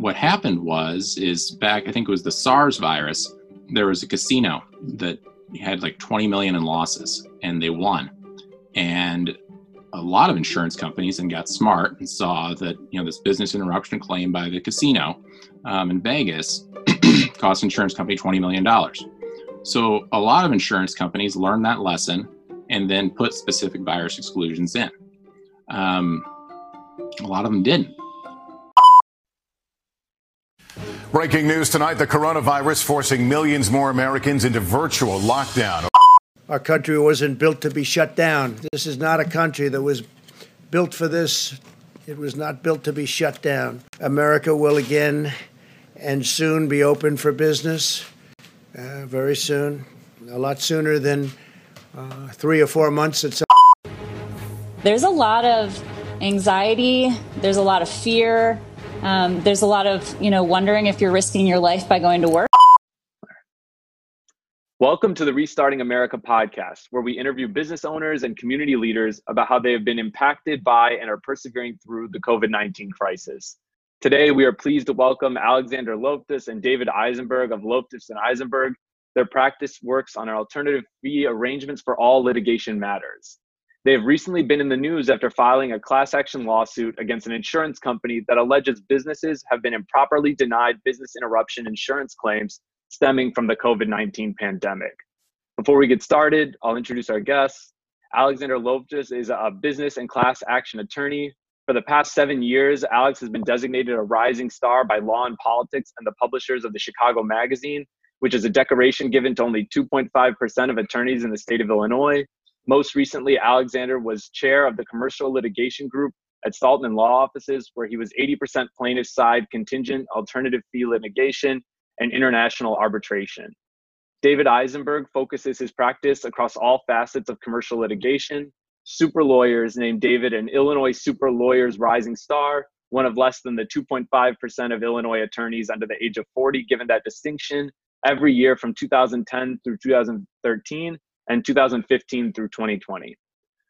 what happened was is back I think it was the SARS virus. There was a casino that had like 20 million in losses, and they won. And a lot of insurance companies and got smart and saw that you know this business interruption claim by the casino um, in Vegas cost insurance company 20 million dollars. So a lot of insurance companies learned that lesson and then put specific virus exclusions in. Um, a lot of them didn't. Breaking news tonight the coronavirus forcing millions more Americans into virtual lockdown. Our country wasn't built to be shut down. This is not a country that was built for this. It was not built to be shut down. America will again and soon be open for business, uh, very soon, a lot sooner than uh, three or four months. It's there's a lot of anxiety, there's a lot of fear, um, there's a lot of you know wondering if you're risking your life by going to work. Welcome to the Restarting America podcast, where we interview business owners and community leaders about how they have been impacted by and are persevering through the COVID 19 crisis. Today, we are pleased to welcome Alexander Loftus and David Eisenberg of Loftus and Eisenberg. Their practice works on alternative fee arrangements for all litigation matters. They have recently been in the news after filing a class action lawsuit against an insurance company that alleges businesses have been improperly denied business interruption insurance claims stemming from the COVID 19 pandemic. Before we get started, I'll introduce our guests. Alexander Loftus is a business and class action attorney. For the past seven years, Alex has been designated a rising star by Law and Politics and the publishers of the Chicago Magazine, which is a decoration given to only 2.5% of attorneys in the state of Illinois. Most recently, Alexander was chair of the commercial litigation group at Stoltman Law Offices, where he was 80% plaintiff side contingent alternative fee litigation and international arbitration. David Eisenberg focuses his practice across all facets of commercial litigation. Super Lawyers named David an Illinois Super Lawyers Rising Star, one of less than the 2.5% of Illinois attorneys under the age of 40 given that distinction every year from 2010 through 2013 and 2015 through 2020.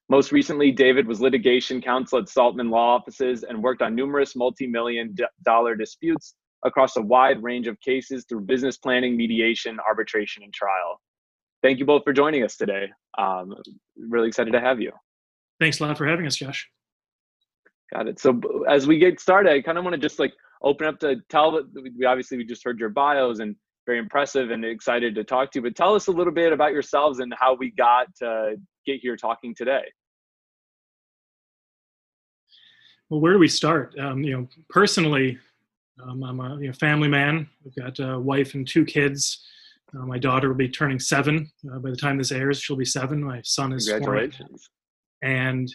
Most recently, David was litigation counsel at Stoltman Law Offices and worked on numerous multi million dollar disputes across a wide range of cases through business planning, mediation, arbitration, and trial. Thank you both for joining us today. Um, really excited to have you. Thanks a lot for having us, Josh. Got it. So as we get started, I kind of want to just like open up to tell. That we obviously we just heard your bios and very impressive and excited to talk to you. But tell us a little bit about yourselves and how we got to get here talking today. Well, where do we start? Um, you know, personally, um, I'm a you know, family man. We've got a wife and two kids. Uh, my daughter will be turning seven uh, by the time this airs. She'll be seven. My son is congratulations. Four. And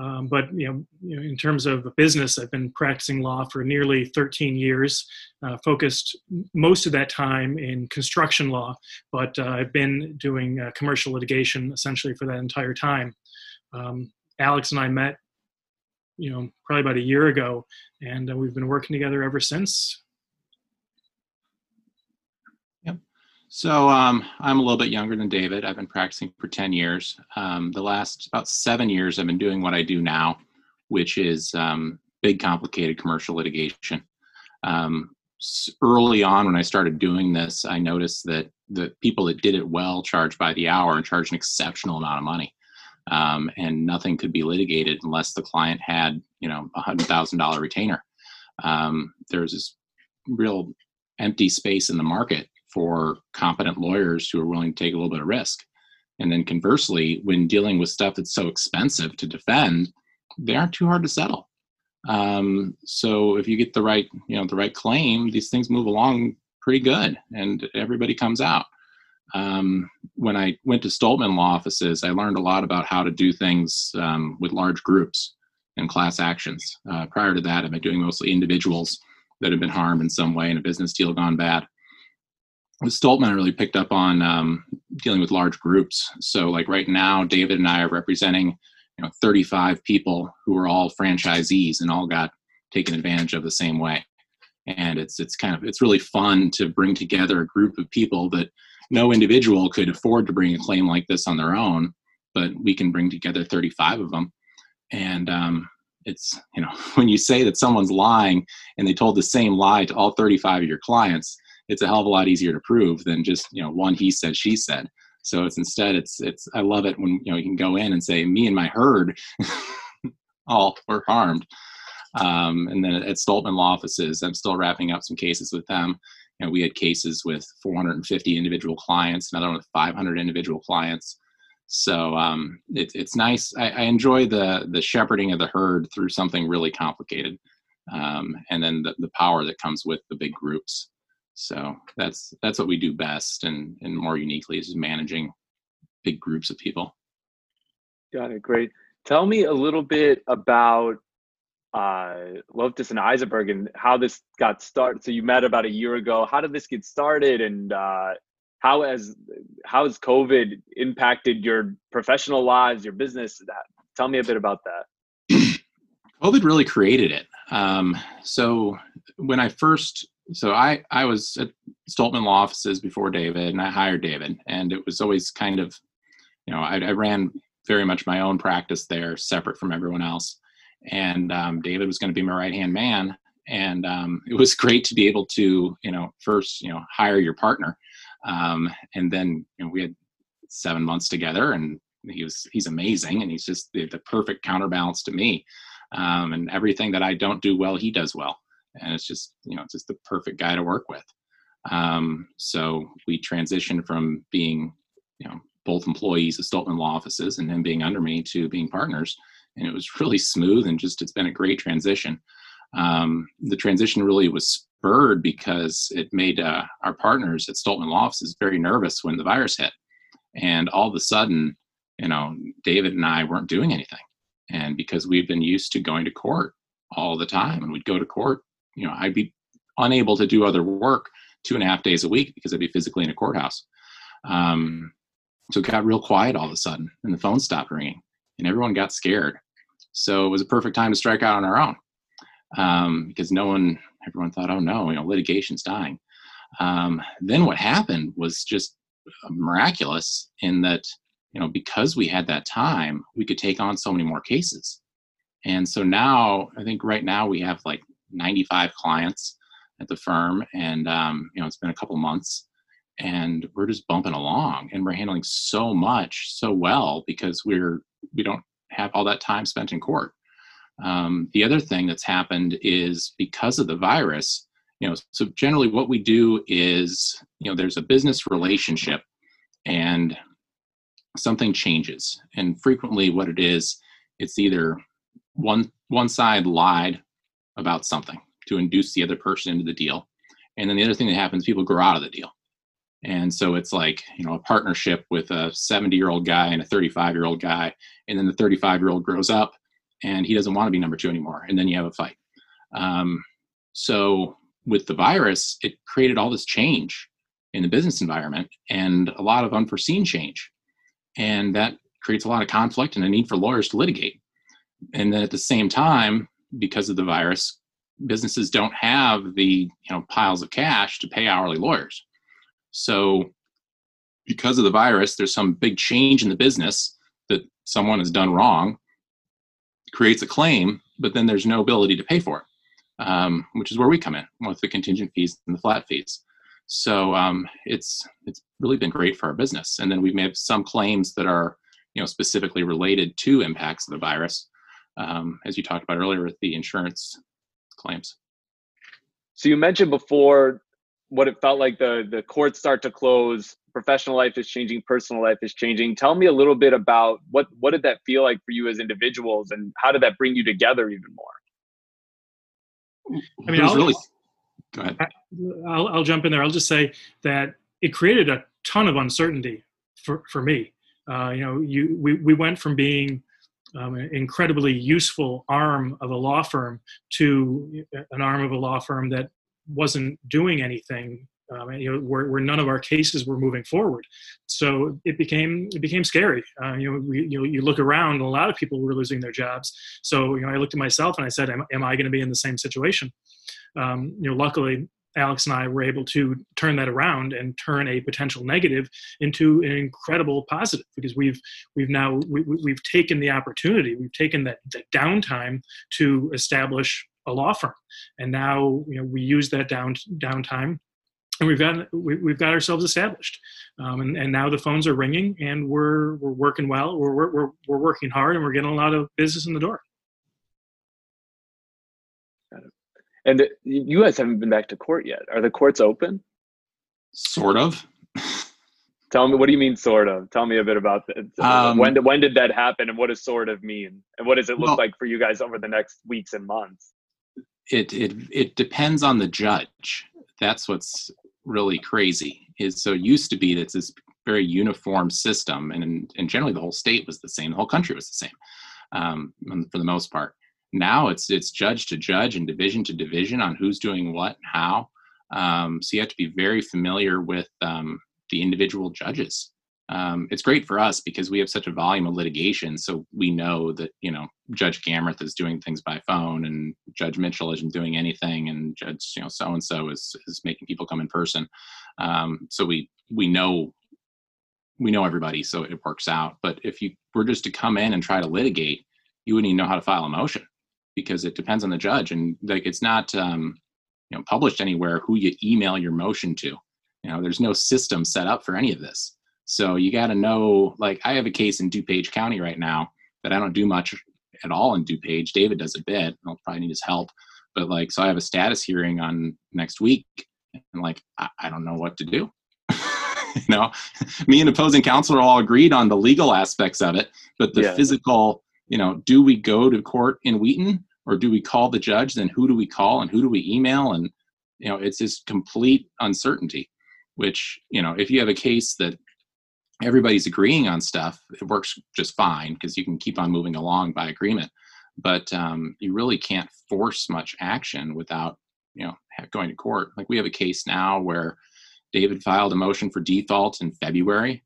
um, but you know, you know, in terms of business, I've been practicing law for nearly 13 years, uh, focused most of that time in construction law. But uh, I've been doing uh, commercial litigation essentially for that entire time. Um, Alex and I met, you know, probably about a year ago, and uh, we've been working together ever since. So um, I'm a little bit younger than David. I've been practicing for 10 years. Um, the last about seven years, I've been doing what I do now, which is um, big, complicated commercial litigation. Um, early on, when I started doing this, I noticed that the people that did it well charged by the hour and charged an exceptional amount of money. Um, and nothing could be litigated unless the client had, you know, a hundred thousand dollar retainer. Um, there's this real empty space in the market for competent lawyers who are willing to take a little bit of risk. And then conversely, when dealing with stuff that's so expensive to defend, they aren't too hard to settle. Um, so if you get the right, you know, the right claim, these things move along pretty good, and everybody comes out. Um, when I went to Stoltman law offices, I learned a lot about how to do things um, with large groups and class actions. Uh, prior to that, I've been doing mostly individuals that have been harmed in some way in a business deal gone bad Stoltman, really picked up on um, dealing with large groups. So, like right now, David and I are representing, you know, 35 people who are all franchisees and all got taken advantage of the same way. And it's it's kind of it's really fun to bring together a group of people that no individual could afford to bring a claim like this on their own, but we can bring together 35 of them and um, it's you know when you say that someone's lying and they told the same lie to all 35 of your clients it's a hell of a lot easier to prove than just you know one he said she said so it's instead it's it's i love it when you know you can go in and say me and my herd all were harmed um, and then at stoltman law offices i'm still wrapping up some cases with them you know we had cases with 450 individual clients another one with 500 individual clients so um, it, it's nice. I, I, enjoy the the shepherding of the herd through something really complicated, um, and then the, the power that comes with the big groups. So that's that's what we do best, and and more uniquely is managing big groups of people. Got it. Great. Tell me a little bit about uh, Loftus and Eisenberg and how this got started. So you met about a year ago. How did this get started, and uh, how has how has COVID impacted your professional lives, your business? Tell me a bit about that. COVID really created it. Um, so when I first, so I I was at Stoltman Law Offices before David, and I hired David, and it was always kind of, you know, I, I ran very much my own practice there, separate from everyone else, and um, David was going to be my right hand man, and um, it was great to be able to, you know, first, you know, hire your partner. Um, and then you know, we had seven months together, and he was he's amazing, and he's just the, the perfect counterbalance to me. Um, and everything that I don't do well, he does well, and it's just you know it's just the perfect guy to work with. Um, so we transitioned from being you know both employees of Stoltman Law Offices and him being under me to being partners, and it was really smooth and just it's been a great transition. Um, the transition really was spurred because it made uh, our partners at Stoltman Law Offices very nervous when the virus hit. And all of a sudden, you know, David and I weren't doing anything. And because we've been used to going to court all the time and we'd go to court, you know, I'd be unable to do other work two and a half days a week because I'd be physically in a courthouse. Um, so it got real quiet all of a sudden and the phone stopped ringing and everyone got scared. So it was a perfect time to strike out on our own um, because no one everyone thought, oh no, you know, litigation's dying. Um, then what happened was just miraculous in that, you know, because we had that time, we could take on so many more cases. And so now, I think right now we have like 95 clients at the firm, and um, you know, it's been a couple months, and we're just bumping along, and we're handling so much so well because we're we don't have all that time spent in court. Um, the other thing that's happened is because of the virus, you know, so generally what we do is, you know, there's a business relationship and something changes. And frequently what it is, it's either one one side lied about something to induce the other person into the deal. And then the other thing that happens, people grow out of the deal. And so it's like, you know, a partnership with a 70 year old guy and a 35 year old guy. And then the 35 year old grows up and he doesn't want to be number two anymore and then you have a fight um, so with the virus it created all this change in the business environment and a lot of unforeseen change and that creates a lot of conflict and a need for lawyers to litigate and then at the same time because of the virus businesses don't have the you know piles of cash to pay hourly lawyers so because of the virus there's some big change in the business that someone has done wrong creates a claim, but then there's no ability to pay for it, um, which is where we come in with the contingent fees and the flat fees. So um, it's it's really been great for our business. And then we've made some claims that are you know specifically related to impacts of the virus, um, as you talked about earlier with the insurance claims. So you mentioned before what it felt like the the courts start to close professional life is changing personal life is changing. Tell me a little bit about what what did that feel like for you as individuals and how did that bring you together even more? I mean I'll, really go ahead. I'll, I'll jump in there. I'll just say that it created a ton of uncertainty for, for me. Uh, you know you we, we went from being um, incredibly useful arm of a law firm to an arm of a law firm that wasn't doing anything um, you know, where, where none of our cases were moving forward. So it became it became scary. Uh, you know, we, you you look around, a lot of people were losing their jobs. So you know, I looked at myself and I said, "Am, am I going to be in the same situation?" Um, you know, luckily, Alex and I were able to turn that around and turn a potential negative into an incredible positive because we've we've now we, we've taken the opportunity, we've taken that, that downtime to establish a law firm, and now you know we use that down downtime and we've got we, have got ourselves established. Um, and, and now the phones are ringing and we're we're working well we're, we're we're working hard and we're getting a lot of business in the door and the, you guys haven't been back to court yet. Are the courts open? Sort of. Tell me what do you mean sort of? Tell me a bit about that um, when did when did that happen and what does sort of mean? And what does it look well, like for you guys over the next weeks and months? It it it depends on the judge. That's what's really crazy is so used to be that's this very uniform system and and generally the whole state was the same. The whole country was the same um, for the most part now it's it's judge to judge and division to division on who's doing what and how um, so you have to be very familiar with um, the individual judges um, it's great for us because we have such a volume of litigation. So we know that, you know, Judge Gamreth is doing things by phone and Judge Mitchell isn't doing anything and Judge, you know, so-and-so is, is making people come in person. Um, so we, we know, we know everybody, so it works out. But if you were just to come in and try to litigate, you wouldn't even know how to file a motion because it depends on the judge. And like, it's not, um, you know, published anywhere who you email your motion to. You know, there's no system set up for any of this. So you got to know, like, I have a case in DuPage County right now that I don't do much at all in DuPage. David does a bit. I'll probably need his help. But, like, so I have a status hearing on next week. And, like, I, I don't know what to do. you know, me and opposing counsel are all agreed on the legal aspects of it. But the yeah. physical, you know, do we go to court in Wheaton or do we call the judge? Then who do we call and who do we email? And, you know, it's just complete uncertainty which you know if you have a case that everybody's agreeing on stuff, it works just fine because you can keep on moving along by agreement. But um, you really can't force much action without, you know, going to court. Like we have a case now where David filed a motion for default in February,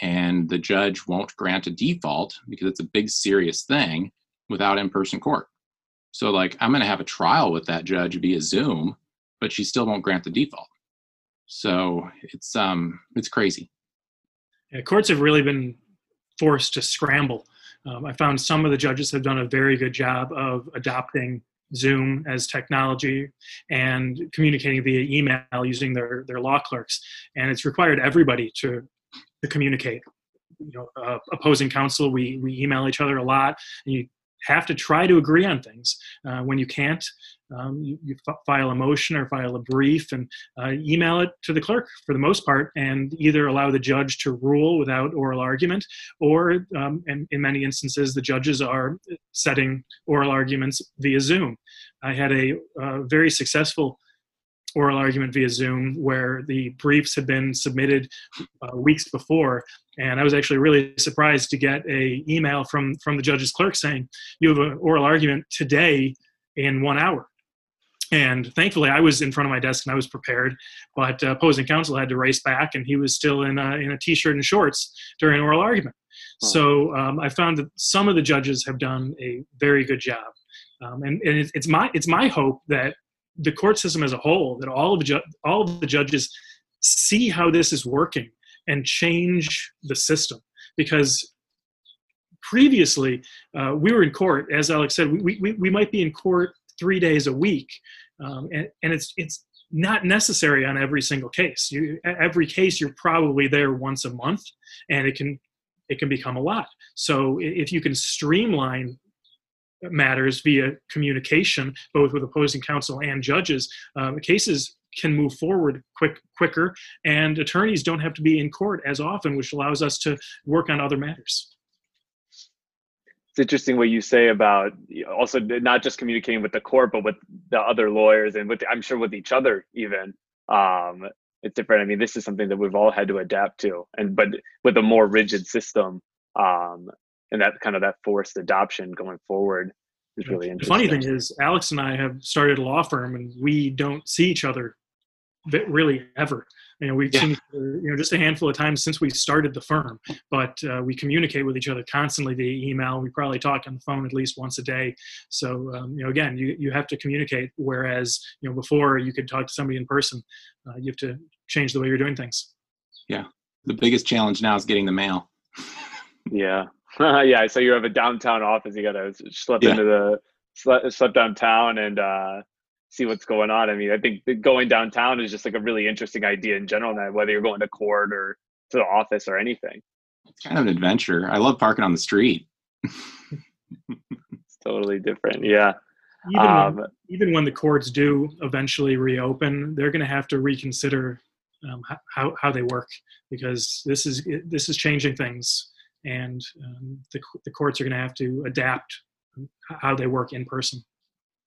and the judge won't grant a default because it's a big, serious thing without in-person court. So, like, I'm going to have a trial with that judge via Zoom, but she still won't grant the default. So it's um it's crazy yeah, courts have really been forced to scramble. Um, I found some of the judges have done a very good job of adopting Zoom as technology and communicating via email using their, their law clerks. And it's required everybody to, to communicate. You know, uh, opposing counsel, we, we email each other a lot. And you have to try to agree on things. Uh, when you can't, um, you, you f- file a motion or file a brief and uh, email it to the clerk for the most part, and either allow the judge to rule without oral argument, or um, in, in many instances, the judges are setting oral arguments via Zoom. I had a uh, very successful oral argument via Zoom where the briefs had been submitted uh, weeks before, and I was actually really surprised to get a email from from the judge's clerk saying you have an oral argument today in one hour. And thankfully, I was in front of my desk and I was prepared. But uh, opposing counsel had to race back, and he was still in a, in a t-shirt and shorts during oral argument. So um, I found that some of the judges have done a very good job, um, and, and it's my it's my hope that the court system as a whole, that all of the ju- all of the judges see how this is working and change the system. Because previously uh, we were in court as alex said we, we, we might be in court three days a week um, and, and it's it's not necessary on every single case. You, every case you're probably there once a month and it can it can become a lot. So if you can streamline matters via communication both with opposing counsel and judges um, cases can move forward quick quicker and attorneys don't have to be in court as often which allows us to work on other matters. It's interesting what you say about also not just communicating with the court but with the other lawyers and with i'm sure with each other even um, it's different. I mean this is something that we've all had to adapt to and but with a more rigid system um, and that kind of that forced adoption going forward is really interesting. The funny thing is, Alex and I have started a law firm, and we don't see each other really ever. You know, we've Yeah. seen each other, you know just a handful of times since we started the firm, but uh, we communicate with each other constantly via email. We probably talk on the phone at least once a day. So um, you know, again, you you have to communicate. Whereas you know before you could talk to somebody in person, uh, you have to change the way you're doing things. Yeah, the biggest challenge now is getting the mail. Yeah. yeah. So you have a downtown office. You got to slip Yeah. into the slip, slip downtown and uh, see what's going on. I mean, I think going downtown is just like a really interesting idea in general. Now, whether you're going to court or to the office or anything, It's kind of an adventure. I love parking on the street. it's totally different. Yeah. Even Um, when, even when the courts do eventually reopen, they're going to have to reconsider um, how how they work because this is this is changing things, and um, the the courts are going to have to adapt how they work in person.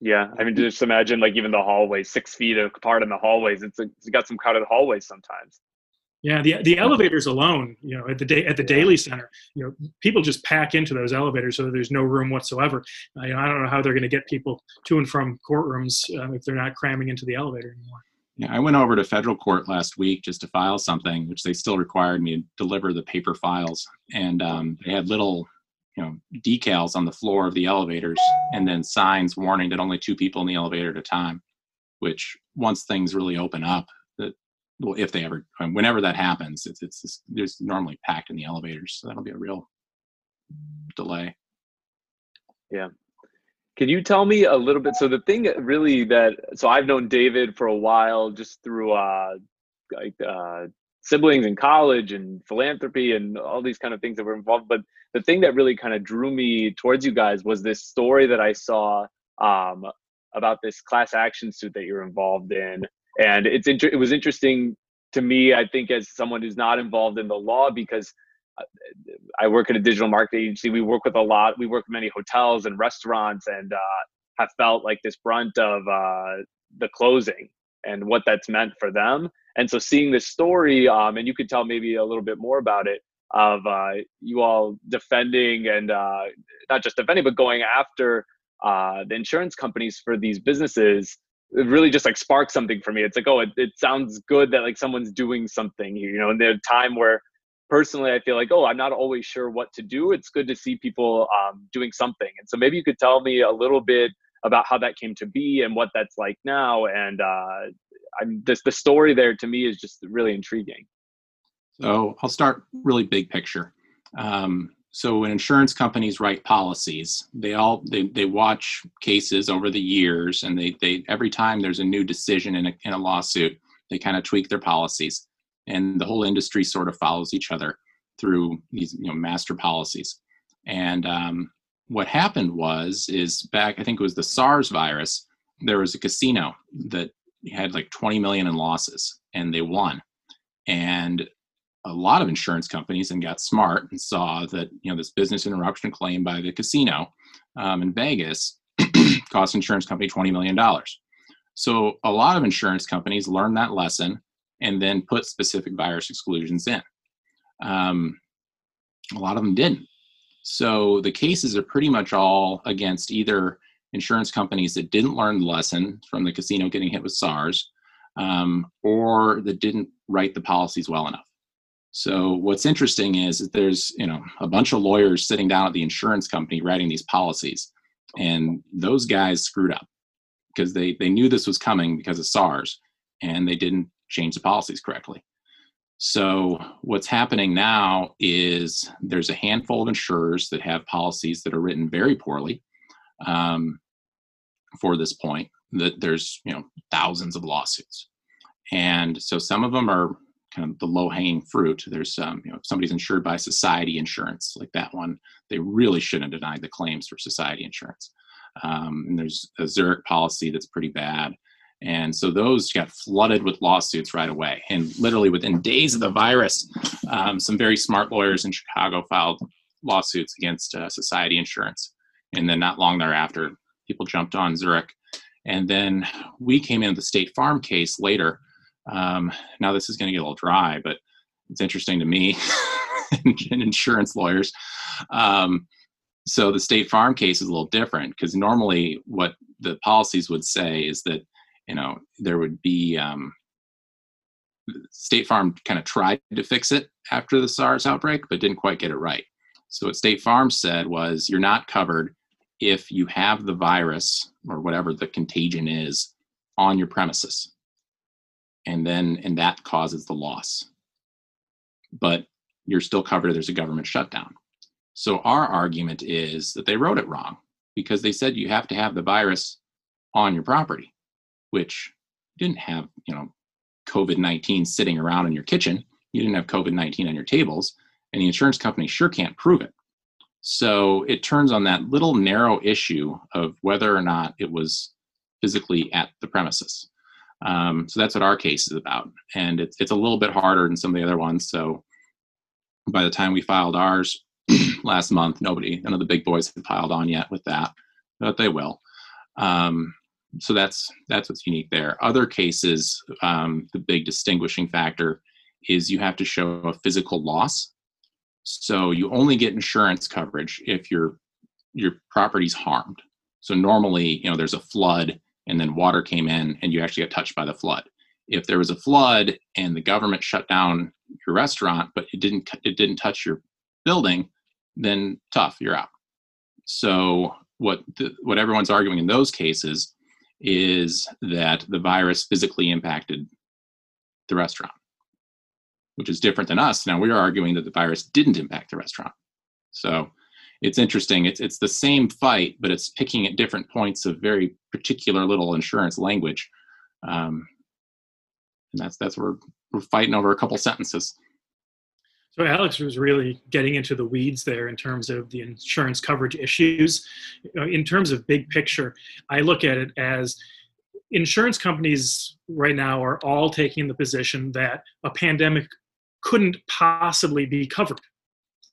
yeah. I mean, just imagine like even the hallways, six feet apart in the hallways. It's, a, it's got some crowded hallways sometimes. Yeah, the the elevators alone, you know, at the day at the Daley Center, you know, people just pack into those elevators so there's no room whatsoever. You know, I don't know how they're going to get people to and from courtrooms um, if they're not cramming into the elevator anymore. Yeah, I went over to federal court last week just to file something, which they still required me to deliver the paper files, and um, they had little, you know, decals on the floor of the elevators, and then signs warning that only two people in the elevator at a time. Which once things really open up, that well, if they ever, whenever that happens, it's it's just, there's normally packed in the elevators, so that'll be a real delay. Can you tell me a little bit? So the thing really that so I've known David for a while just through uh like uh siblings in college and philanthropy and all these kind of things that were involved. But the thing that really kind of drew me towards you guys was this story that I saw um about this class action suit that you're involved in. And it's inter- it was interesting to me, I think, as someone who's not involved in the law because I work at a digital marketing agency. We work with a lot. We work with many hotels and restaurants, and uh, have felt like this brunt of uh, the closing and what that's meant for them. And so, seeing this story, um, and you could tell maybe a little bit more about it of uh, you all defending and uh, not just defending, but going after uh, the insurance companies for these businesses. It really just like sparked something for me. It's like, oh, it, it sounds good that like someone's doing something here, you know, in the time where personally i feel like oh i'm not always sure what to do. It's good to see people um, doing something. And so maybe you could tell me a little bit about how that came to be and what that's like now and uh, i'm the story there to me is just really intriguing. So I'll start really big picture. Um, so when insurance companies write policies, they all they, they watch cases over the years, and they they every time there's a new decision in a in a lawsuit, they kind of tweak their policies, and the whole industry sort of follows each other through these you know master policies. And um, what happened was is back I think it was the SARS virus. There was a casino that had like 20 million in losses, and they won. And a lot of insurance companies and got smart and saw that you know this business interruption claim by the casino um, in Vegas cost insurance company twenty million dollars. So a lot of insurance companies learned that lesson and then put specific virus exclusions in. Um, a lot of them didn't. So the cases are pretty much all against either insurance companies that didn't learn the lesson from the casino getting hit with SARS, um, or that didn't write the policies well enough. So what's interesting is that there's you know a bunch of lawyers sitting down at the insurance company writing these policies, and those guys screwed up because they they knew this was coming because of SARS, and they didn't change the policies correctly. So what's happening now is there's a handful of insurers that have policies that are written very poorly um, for this point. That there's you know thousands of lawsuits, and so some of them are kind of the low hanging fruit. There's um, you know if somebody's insured by Society Insurance like that one, they really shouldn't denied the claims for Society Insurance. Um, and there's a Zurich policy that's pretty bad. And so those got flooded with lawsuits right away. And literally within days of the virus, um, some very smart lawyers in Chicago filed lawsuits against uh, Society Insurance. And then not long thereafter, people jumped on Zurich. And then we came in the State Farm case later. Um, now this is going to get a little dry, but it's interesting to me and insurance lawyers. Um, so the State Farm case is a little different because normally what the policies would say is that you know there would be um, State Farm kind of tried to fix it after the SARS outbreak, but didn't quite get it right. So what State Farm said was, you're not covered if you have the virus or whatever the contagion is on your premises, and then and that causes the loss. But you're still covered. If there's a government shutdown. So our argument is that they wrote it wrong because they said you have to have the virus on your property, which didn't have, you know, COVID 19 sitting around in your kitchen. You didn't have COVID 19 on your tables, and the insurance company sure can't prove it. So it turns on that little narrow issue of whether or not it was physically at the premises. Um, so that's what our case is about. And it's, it's a little bit harder than some of the other ones. So by the time we filed ours last month, nobody, none of the big boys had piled on yet with that, but they will. Um, so that's that's what's unique there. Other cases, um, the big distinguishing factor is you have to show a physical loss. So you only get insurance coverage if your your property's harmed. So normally, you know, there's a flood and then water came in and you actually got touched by the flood. If there was a flood and the government shut down your restaurant, but it didn't it didn't touch your building, then tough, you're out. So what the, what everyone's arguing in those cases is that the virus physically impacted the restaurant, which is different than us. Now we're arguing that the virus didn't impact the restaurant. So it's interesting. It's it's the same fight, but it's picking at different points of very particular little insurance language, um, and that's that's where we're fighting over a couple sentences. So Alex was really getting into the weeds there in terms of the insurance coverage issues. In terms of big picture, I look at it as insurance companies right now are all taking the position that a pandemic couldn't possibly be covered.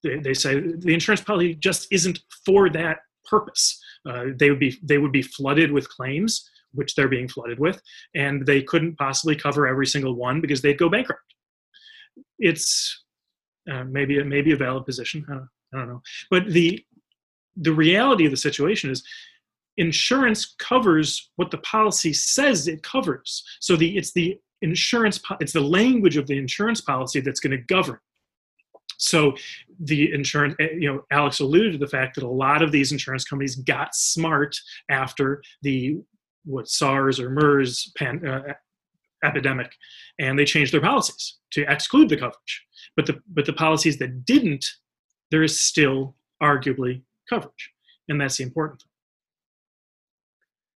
They, they say the insurance policy just isn't for that purpose. Uh, they would be they would be flooded with claims, which they're being flooded with, and they couldn't possibly cover every single one because they'd go bankrupt. It's uh, maybe maybe a valid position. I don't, I don't know, but the the reality of the situation is insurance covers what the policy says it covers. So the it's the insurance it's the language of the insurance policy that's going to govern. So the insurance, eh, you know, Alex alluded to the fact that a lot of these insurance companies got smart after the what SARS or MERS pan, uh, epidemic, and they changed their policies to exclude the coverage. But the but the policies that didn't, there is still arguably coverage, and that's the important thing.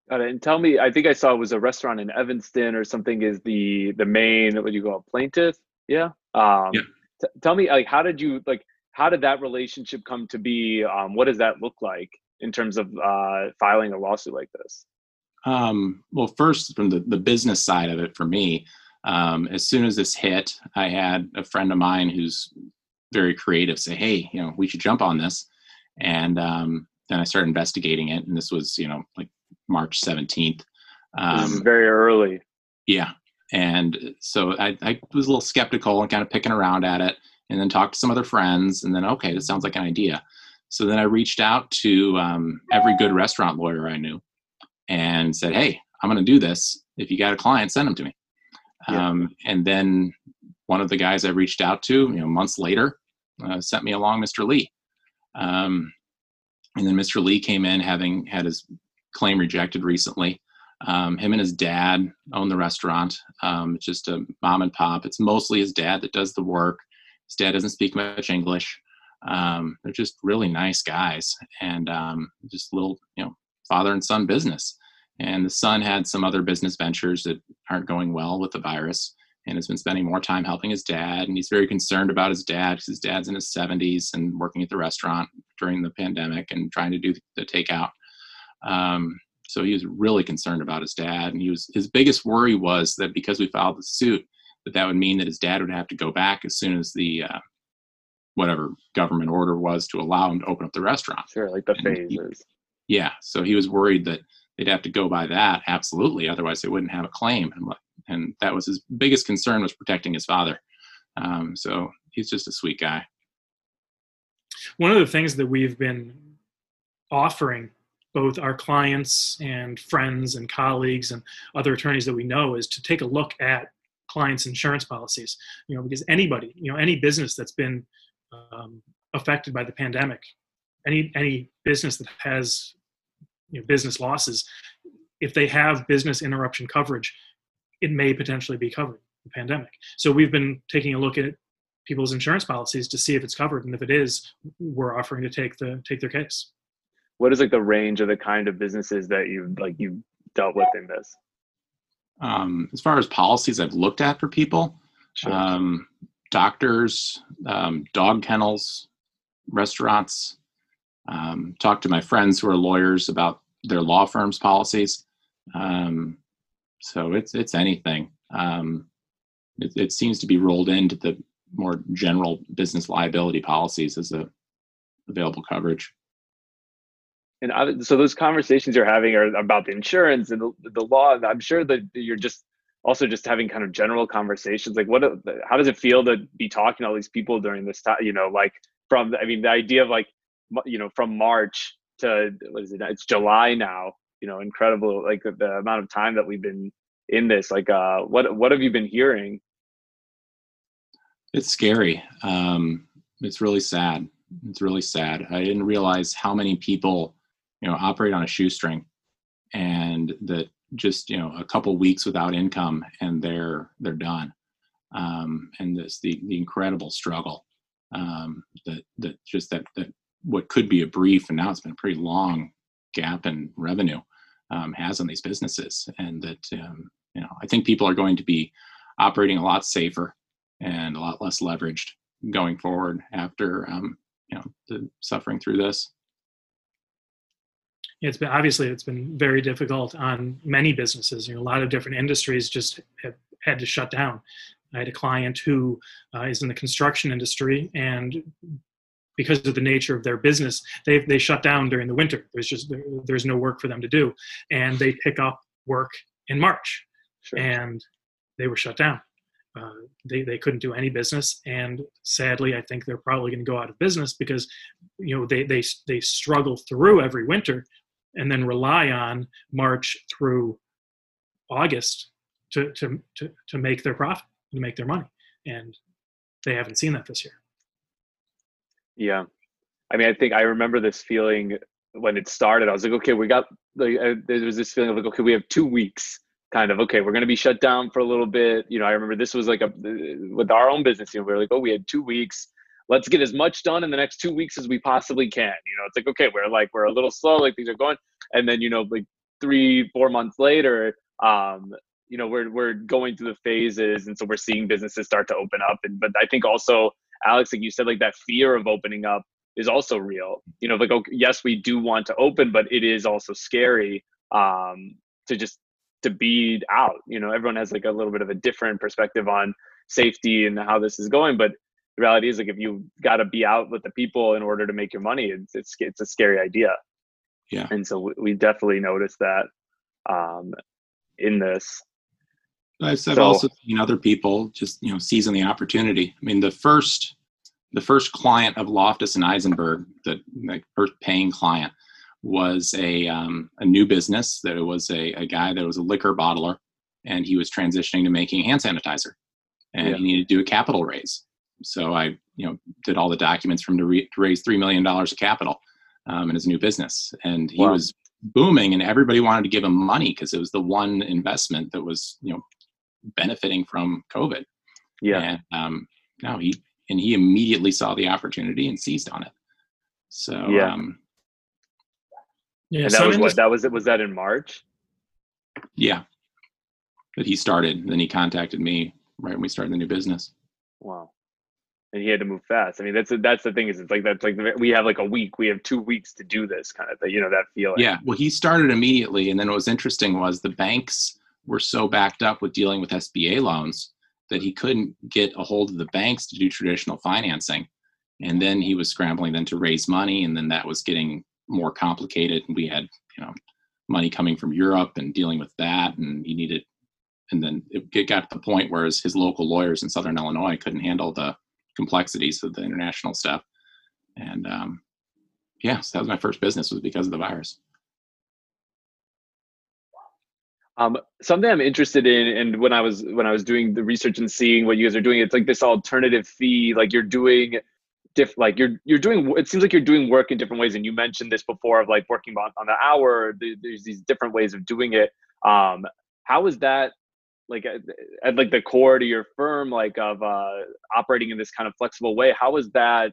Got it. And tell me, I think I saw it was a restaurant in Evanston or something. Is the the main what do you call a plaintiff? Yeah. Um, yeah. T- tell me, like, how did you like? How did that relationship come to be? Um, what does that look like in terms of uh, filing a lawsuit like this? Um, well, first, from the, the business side of it, for me, um, as soon as this hit, I had a friend of mine who's very creative say, "Hey, you know, we should jump on this," and um, then I started investigating it. And this was, you know, like March seventeenth. Um, very early. Yeah, and so I, I was a little skeptical and kind of picking around at it, and then talked to some other friends, and then okay, this sounds like an idea. So then I reached out to um, every good restaurant lawyer I knew, and said, "Hey, I'm going to do this. If you got a client, send them to me." Yeah. Um, and then one of the guys I reached out to, you know, months later, uh, sent me along Mr. Lee. Um, and then Mr. Lee came in having had his claim rejected recently. Um, him and his dad own the restaurant. Um, it's just a mom and pop. It's mostly his dad that does the work. His dad doesn't speak much English. Um, they're just really nice guys and um, just little, you know, father and son business. And the son had some other business ventures that aren't going well with the virus and has been spending more time helping his dad. And he's very concerned about his dad because his dad's in his 70s and working at the restaurant during the pandemic and trying to do the takeout. Um, so he was really concerned about his dad. And he was his biggest worry was that because we filed the suit, that that would mean that his dad would have to go back as soon as the uh, whatever government order was to allow him to open up the restaurant. Sure, like the phases. He, yeah, so he was worried that they'd have to go by that absolutely otherwise they wouldn't have a claim and, and that was his biggest concern was protecting his father um, so he's just a sweet guy one of the things that we've been offering both our clients and friends and colleagues and other attorneys that we know is to take a look at clients' insurance policies. You know, because anybody, you know, any business that's been um, affected by the pandemic, any any business that has you know, business losses, if they have business interruption coverage, it may potentially be covered the pandemic. So we've been taking a look at people's insurance policies to see if it's covered, and if it is, we're offering to take the take their case. What is like the range of the kind of businesses that you like you dealt with in this? Um, as far as policies I've looked at for people, Sure. um, doctors, um, dog kennels, restaurants. Um, talked to my friends who are lawyers about their law firm's policies. Um, so it's it's anything. Um, it, it seems to be rolled into the more general business liability policies as a available coverage. and I, so those conversations you're having are about the insurance and the, the law i'm sure that you're just also just having kind of general conversations like what how does it feel to be talking to all these people during this time you know like from i mean the idea of like you know from march to what is it it's july now you know incredible like the, amount of time that we've been in this like uh what what have you been hearing It's scary. Um, it's really sad. It's really sad. I didn't realize how many people, you know, operate on a shoestring, and that just you know a couple weeks without income and they're they're done. Um, and this the the incredible struggle um, that that just that that what could be a brief and now it's been a pretty long gap in revenue um, has on these businesses, and that um, you know I think people are going to be operating a lot safer and a lot less leveraged going forward after um, you know the suffering through this. it's been obviously it's been very difficult on many businesses. You know, a lot of different industries just have had to shut down. I had a client who uh, is in the construction industry, and because of the nature of their business, they they shut down during the winter. There's just there, there's no work for them to do, and they pick up work in March, sure and they were shut down. Uh, they they couldn't do any business, and sadly, I think they're probably going to go out of business because you know they they they struggle through every winter and then rely on March through August to to to, to make their profit, to make their money, and they haven't seen that this year. Yeah. I mean, I think I remember this feeling when it started. I was like, okay, we got like uh, there was this feeling of like, okay, we have two weeks, kind of. Okay, we're gonna be shut down for a little bit. You know, I remember this was like a with our own business. You know, we were like, oh, we had two weeks. Let's get as much done in the next two weeks as we possibly can. You know, it's like okay, we're like we're a little slow, like things are going, and then you know, like three, four months later, um, you know, we're we're going through the phases, and so we're seeing businesses start to open up. And but I think also, Alex, like you said, like that fear of opening up is also real. You know, like okay, yes, we do want to open, but it is also scary um, to just to be out. You know, everyone has like a little bit of a different perspective on safety and how this is going, but the reality is like if you got to be out with the people in order to make your money, it's it's it's a scary idea. Yeah. And so we, we definitely noticed that um, in this. I've, So- also seen other people just you know seizing the opportunity. I mean, the first the first client of Loftus and Eisenberg, the like, first paying client, was a um, a new business. That it was a, a guy that was a liquor bottler, and he was transitioning to making hand sanitizer, and Yeah. he needed to do a capital raise. So I you know did all the documents for him to, re- to raise three million dollars of capital um, in his new business, and he Wow. was booming, and everybody wanted to give him money because it was the one investment that was you know benefiting from COVID. Yeah. And um, no, he and he immediately saw the opportunity and seized on it. So Yeah. um, Yeah, and that some was what that was it was that in March? yeah, that he started. Then he contacted me right when we started the new business. Wow. And he had to move fast. I mean, that's that's the thing is it's like that's like the- we have like a week. We have two weeks to do this kind of thing. You know that feeling. Yeah, well, he started immediately, and then what was interesting was the banks were so backed up with dealing with SBA loans that he couldn't get a hold of the banks to do traditional financing. And then he was scrambling then to raise money, and then that was getting more complicated. And we had you know money coming from Europe and dealing with that, and he needed. And then it got to the point where his, his local lawyers in Southern Illinois couldn't handle the complexities of the international stuff. And um, yeah, so that was my first business was because of the virus. Um, something I'm interested in, and when I was when I was doing the research and seeing what you guys are doing, it's like this alternative fee. Like you're doing, diff, like you're you're doing. It seems like you're doing work in different ways, and you mentioned this before of like working on, on the hour. There's these different ways of doing it. Um, how is that like at, at like the core to your firm, like of uh, operating in this kind of flexible way? How is that?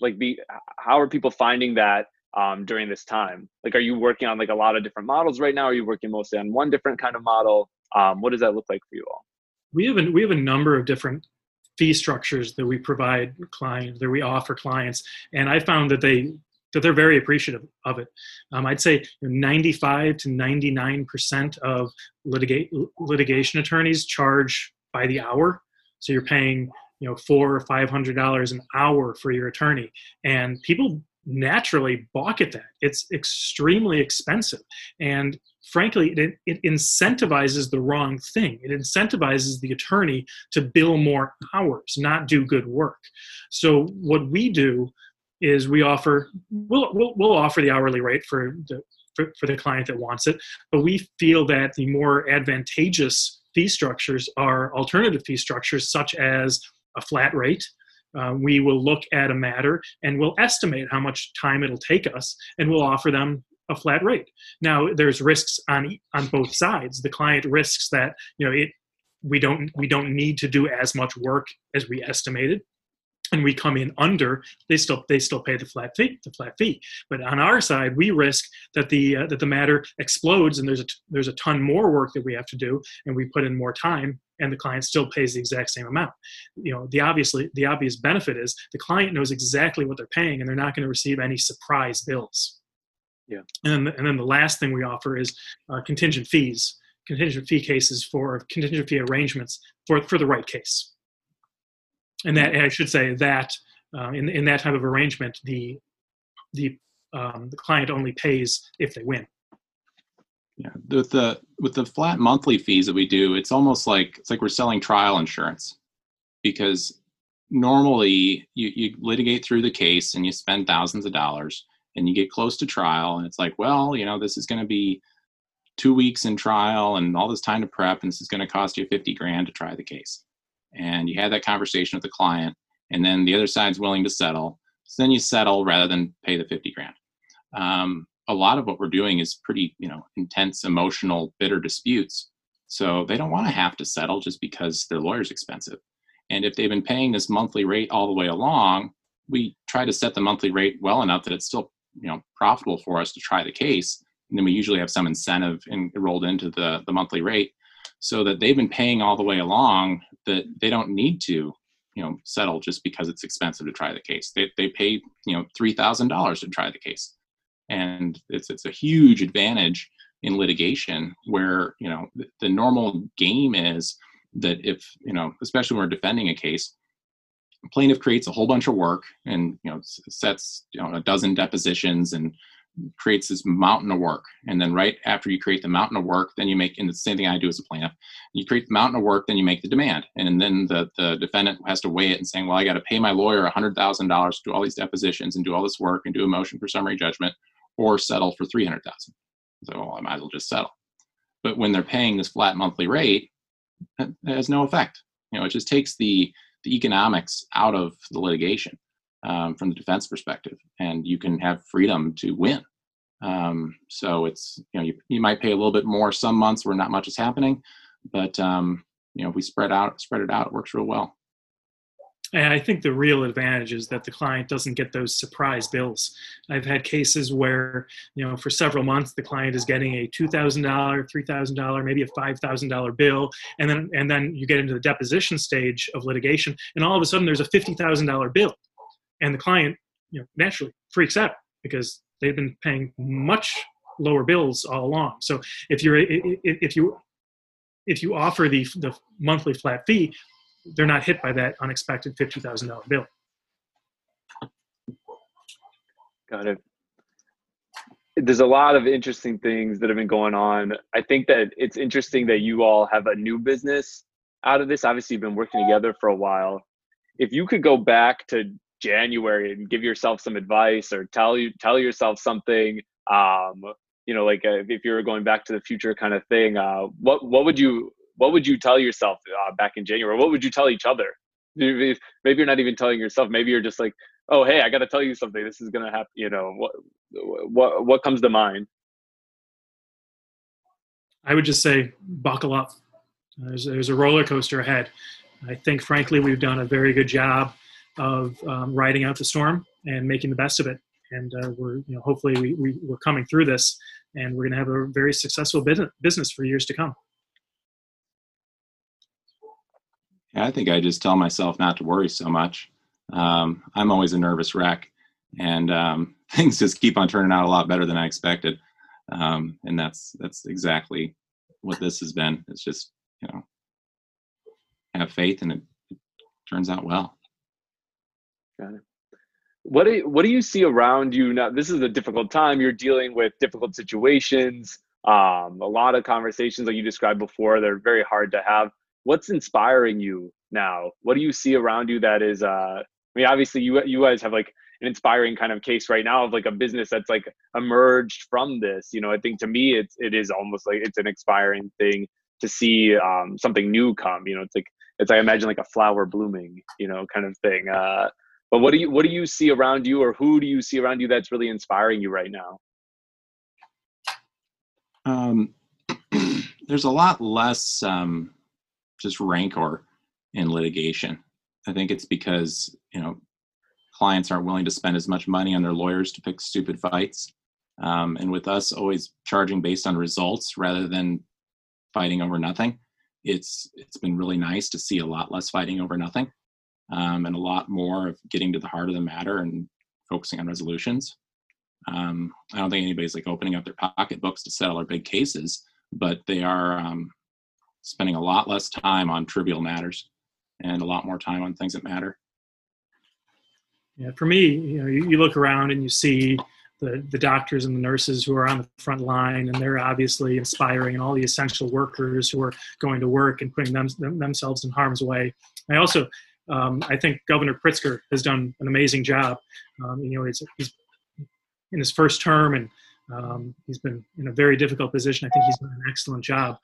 Like, be how are people finding that um, during this time? Like, are you working on like a lot of different models right now? Are you working mostly on one different kind of model? Um, what does that look like for you all? We have a, we have a number of different fee structures that we provide clients that we offer clients, and I found that they that they're very appreciative of it. Um, I'd say 95 to 99 percent of litigate, litigation attorneys charge by the hour, so you're paying you know four or five hundred dollars an hour for your attorney, and people naturally balk at that. It's extremely expensive. And frankly, it, it incentivizes the wrong thing. It incentivizes the attorney to bill more hours, not do good work. So, what we do is we offer, we'll, we'll, we'll offer the hourly rate for the, for, for the client that wants it, but we feel that the more advantageous fee structures are alternative fee structures, such as a flat rate uh, we will look at a matter and we'll estimate how much time it'll take us and we'll offer them a flat rate. Now there's risks on on both sides. The client risks that you know it we don't we don't need to do as much work as we estimated. And we come in under, they still they still pay the flat fee, the flat fee. But on our side, we risk that the uh, that the matter explodes and there's a there's a ton more work that we have to do, and we put in more time, and the client still pays the exact same amount. You know, the obviously the obvious benefit is the client knows exactly what they're paying, and they're not going to receive any surprise bills. Yeah. And then, and then the last thing we offer is uh, contingent fees, contingent fee cases for contingent fee arrangements for for the right case and that I should say that uh, in in that type of arrangement, the the um, the client only pays if they win. Yeah, with the with the flat monthly fees that we do, it's almost like it's like we're selling trial insurance, because normally you, you litigate through the case and you spend thousands of dollars and you get close to trial and it's like, well, you know, this is going to be two weeks in trial and all this time to prep and this is going to cost you 50 grand to try the case. And you had that conversation with the client and then the other side's willing to settle. So then you settle rather than pay the 50 grand. Um, a lot of what we're doing is pretty you know intense emotional bitter disputes. So they don't want to have to settle just because their lawyer's expensive. And if they've been paying this monthly rate all the way along we try to set the monthly rate well enough that it's still you know profitable for us to try the case. And then we usually have some incentive in, rolled into the, the monthly rate so that they've been paying all the way along that they don't need to you know settle just because it's expensive to try the case. They, they pay you know $3000 to try the case and it's it's a huge advantage in litigation where you know the, the normal game is that if you know especially when we're defending a case plaintiff creates a whole bunch of work and you know sets you know a dozen depositions and creates this mountain of work. And then right after you create the mountain of work, then you make, and the same thing I do as a plaintiff, you create the mountain of work, then you make the demand. And then the, the defendant has to weigh it and saying, well, I got to pay my lawyer $100,000 to do all these depositions and do all this work and do a motion for summary judgment or settle for 300000 So well, I might as well just settle. But when they're paying this flat monthly rate, it has no effect. You know, it just takes the, the economics out of the litigation um, from the defense perspective, and you can have freedom to win. Um, so it's you know you, you might pay a little bit more some months where not much is happening, but um, you know if we spread out spread it out, it works real well. And I think the real advantage is that the client doesn't get those surprise bills. I've had cases where, you know, for several months the client is getting a two thousand dollar, three thousand dollar, maybe a five thousand dollar bill, and then and then you get into the deposition stage of litigation, and all of a sudden there's a fifty thousand dollar bill and the client you know naturally freaks out because they've been paying much lower bills all along so if you're if you if you offer the the monthly flat fee they're not hit by that unexpected $50000 bill. Got it. There's a lot of interesting things that have been going on. I think that it's interesting that you all have a new business out of this. Obviously you've been working together for a while. If you could go back to January and give yourself some advice or tell you tell yourself something um, you know, like uh, if you were going back to the future kind of thing, uh, what what would you what would you tell yourself uh, back in January? What would you tell each other? Maybe you're not even telling yourself. Maybe you're just like, oh, hey, I got to tell you something. This is gonna happen. You know, what what what comes to mind? I would just say, buckle up. There's, there's a roller coaster ahead. I think, frankly, we've done a very good job of um, riding out the storm and making the best of it. And uh, we're, you know, hopefully, we, we, we're coming through this, and we're going to have a very successful business for years to come. Yeah, I think I just tell myself not to worry so much. Um, I'm always a nervous wreck, and um, things just keep on turning out a lot better than I expected. Um, and that's that's exactly what this has been. It's just you know have faith, and it, it turns out well. Got it. What do you, what do you see around you now? This is a difficult time. You're dealing with difficult situations. Um, a lot of conversations like you described before. They're very hard to have what's inspiring you now? What do you see around you that is? Uh, I mean, obviously, you you guys have like an inspiring kind of case right now of like a business that's like emerged from this. You know, I think to me, it's it is almost like it's an inspiring thing to see um, something new come. You know, it's like it's I imagine like a flower blooming. You know, kind of thing. Uh, but what do you what do you see around you, or who do you see around you that's really inspiring you right now? Um, there's a lot less um, just rancor in litigation. I think it's because you know clients aren't willing to spend as much money on their lawyers to pick stupid fights, um, and with us always charging based on results rather than fighting over nothing, it's it's been really nice to see a lot less fighting over nothing, um, and a lot more of getting to the heart of the matter and focusing on resolutions. Um, I don't think anybody's like opening up their pocketbooks to settle our big cases, but they are um, spending a lot less time on trivial matters and a lot more time on things that matter. Yeah, for me, you know, you, you look around and you see the, the doctors and the nurses who are on the front line, and they're obviously inspiring, and all the essential workers who are going to work and putting them, themselves in harm's way. I also, um, I think Governor Pritzker has done an amazing job. Um, you know, he's, he's in his first term, and um, he's been in a very difficult position. I think he's done an excellent job,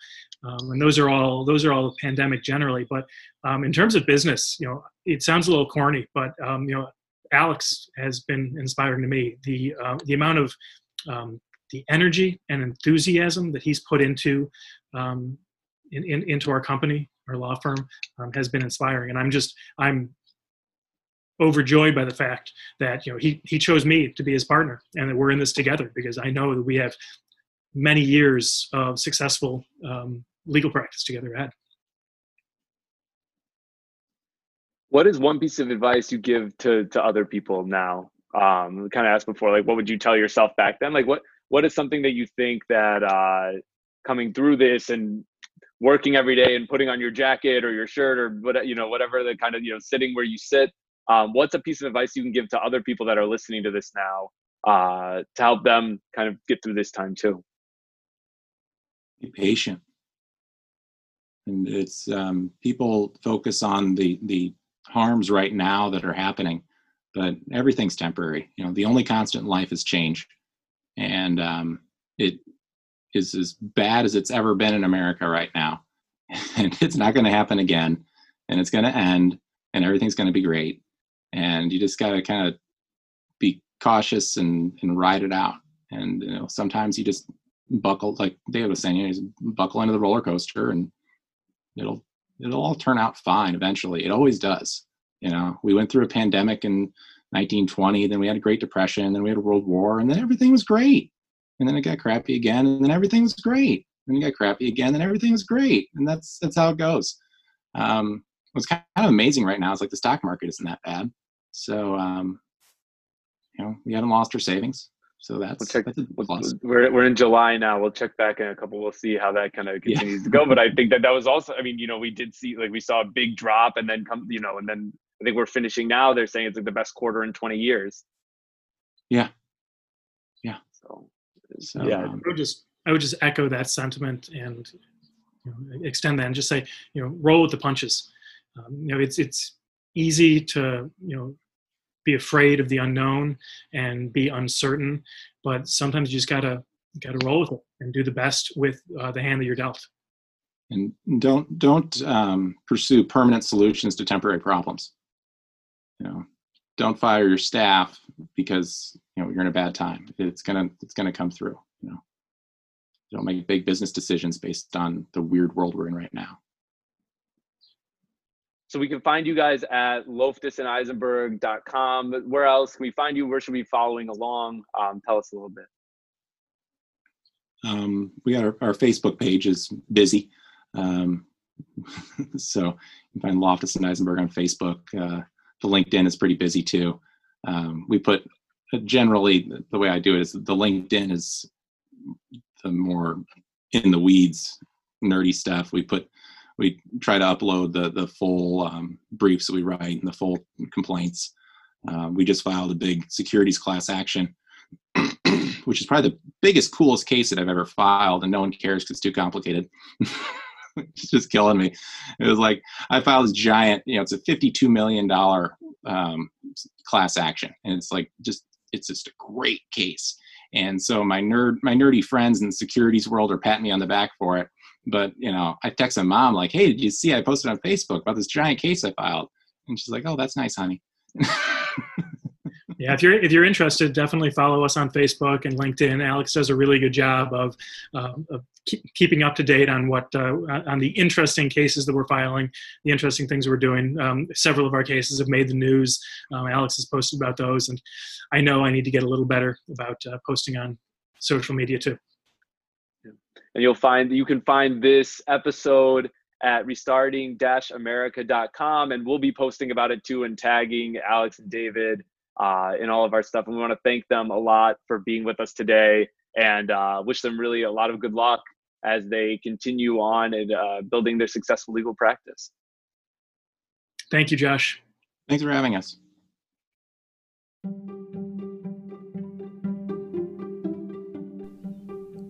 um, and those are all those are all pandemic generally. But um, in terms of business, you know, it sounds a little corny, but um, you know, Alex has been inspiring to me. The uh, the amount of um, the energy and enthusiasm that he's put into um, in, in, into our company, our law firm, has been inspiring, and I'm just I'm overjoyed by the fact that you know he he chose me to be his partner and that we're in this together because I know that we have many years of successful um, legal practice together ahead. What is one piece of advice you give to to other people now? Um, kind of asked before, like what would you tell yourself back then? Like what what is something that you think that uh, coming through this and working every day and putting on your jacket or your shirt or what you know whatever the kind of you know sitting where you sit um, what's a piece of advice you can give to other people that are listening to this now uh, to help them kind of get through this time too? Be patient. And it's um, people focus on the the harms right now that are happening, but everything's temporary. You know, the only constant in life is change, and um, it is as bad as it's ever been in America right now, and it's not going to happen again, and it's going to end, and everything's going to be great and you just got to kind of be cautious and and ride it out. And you know sometimes you just buckle like David was saying you know, buckle into the roller coaster and it'll it'll all turn out fine eventually. It always does. You know we went through a pandemic in 1920 then we had a great depression then we had a world war and then everything was great. And then it got crappy again and then everything was great. And it got crappy again and everything was great. And that's that's how it goes. Um, what's kind of amazing right now is like the stock market isn't that bad. So, um, you know, we haven't lost our savings. So that's, we'll check, that's we'll, we're, we're in July now. We'll check back in a couple. We'll see how that kind of continues yeah. to go. But I think that that was also, I mean, you know, we did see, like we saw a big drop and then come, you know, and then I think we're finishing now. They're saying it's like the best quarter in 20 years. Yeah. Yeah. So, so yeah, um, I would just, I would just echo that sentiment and you know, extend that and just say, you know, roll with the punches. Um, you know, it's it's easy to you know be afraid of the unknown and be uncertain, but sometimes you just gotta got to roll with it and do the best with uh, the hand that you're dealt. And don't don't um, pursue permanent solutions to temporary problems. You know, don't fire your staff because you know you're in a bad time. It's gonna it's gonna come through. You know, don't make big business decisions based on the weird world we're in right now. So we can find you guys at loftusandeisenberg.com. Where else can we find you? Where should we be following along? Um, tell us a little bit. Um, we got our, our, Facebook page is busy. Um, so you can find Loftus and Eisenberg on Facebook. Uh, the LinkedIn is pretty busy too. Um, we put uh, generally the way I do it is the LinkedIn is the more in the weeds nerdy stuff. We put we try to upload the the full um, briefs that we write and the full complaints. Um, we just filed a big securities class action, which is probably the biggest, coolest case that I've ever filed, and no one cares because it's too complicated. it's just killing me. It was like I filed this giant, you know, it's a fifty-two million dollar um, class action, and it's like just it's just a great case. And so my nerd, my nerdy friends in the securities world are patting me on the back for it. But you know, I text my mom like, "Hey, did you see I posted on Facebook about this giant case I filed?" And she's like, "Oh, that's nice, honey." yeah, if you're if you're interested, definitely follow us on Facebook and LinkedIn. Alex does a really good job of, uh, of keep, keeping up to date on what uh, on the interesting cases that we're filing, the interesting things we're doing. Um, several of our cases have made the news. Um, Alex has posted about those, and I know I need to get a little better about uh, posting on social media too. And you'll find you can find this episode at restarting-america.com and we'll be posting about it too and tagging Alex and David uh, in all of our stuff. And we want to thank them a lot for being with us today and uh, wish them really a lot of good luck as they continue on and uh, building their successful legal practice. Thank you, Josh. Thanks for having us.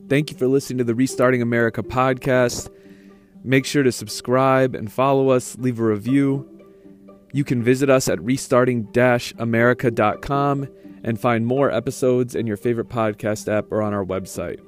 Thank you for listening to the Restarting America podcast. Make sure to subscribe and follow us, leave a review. You can visit us at restarting america.com and find more episodes in your favorite podcast app or on our website.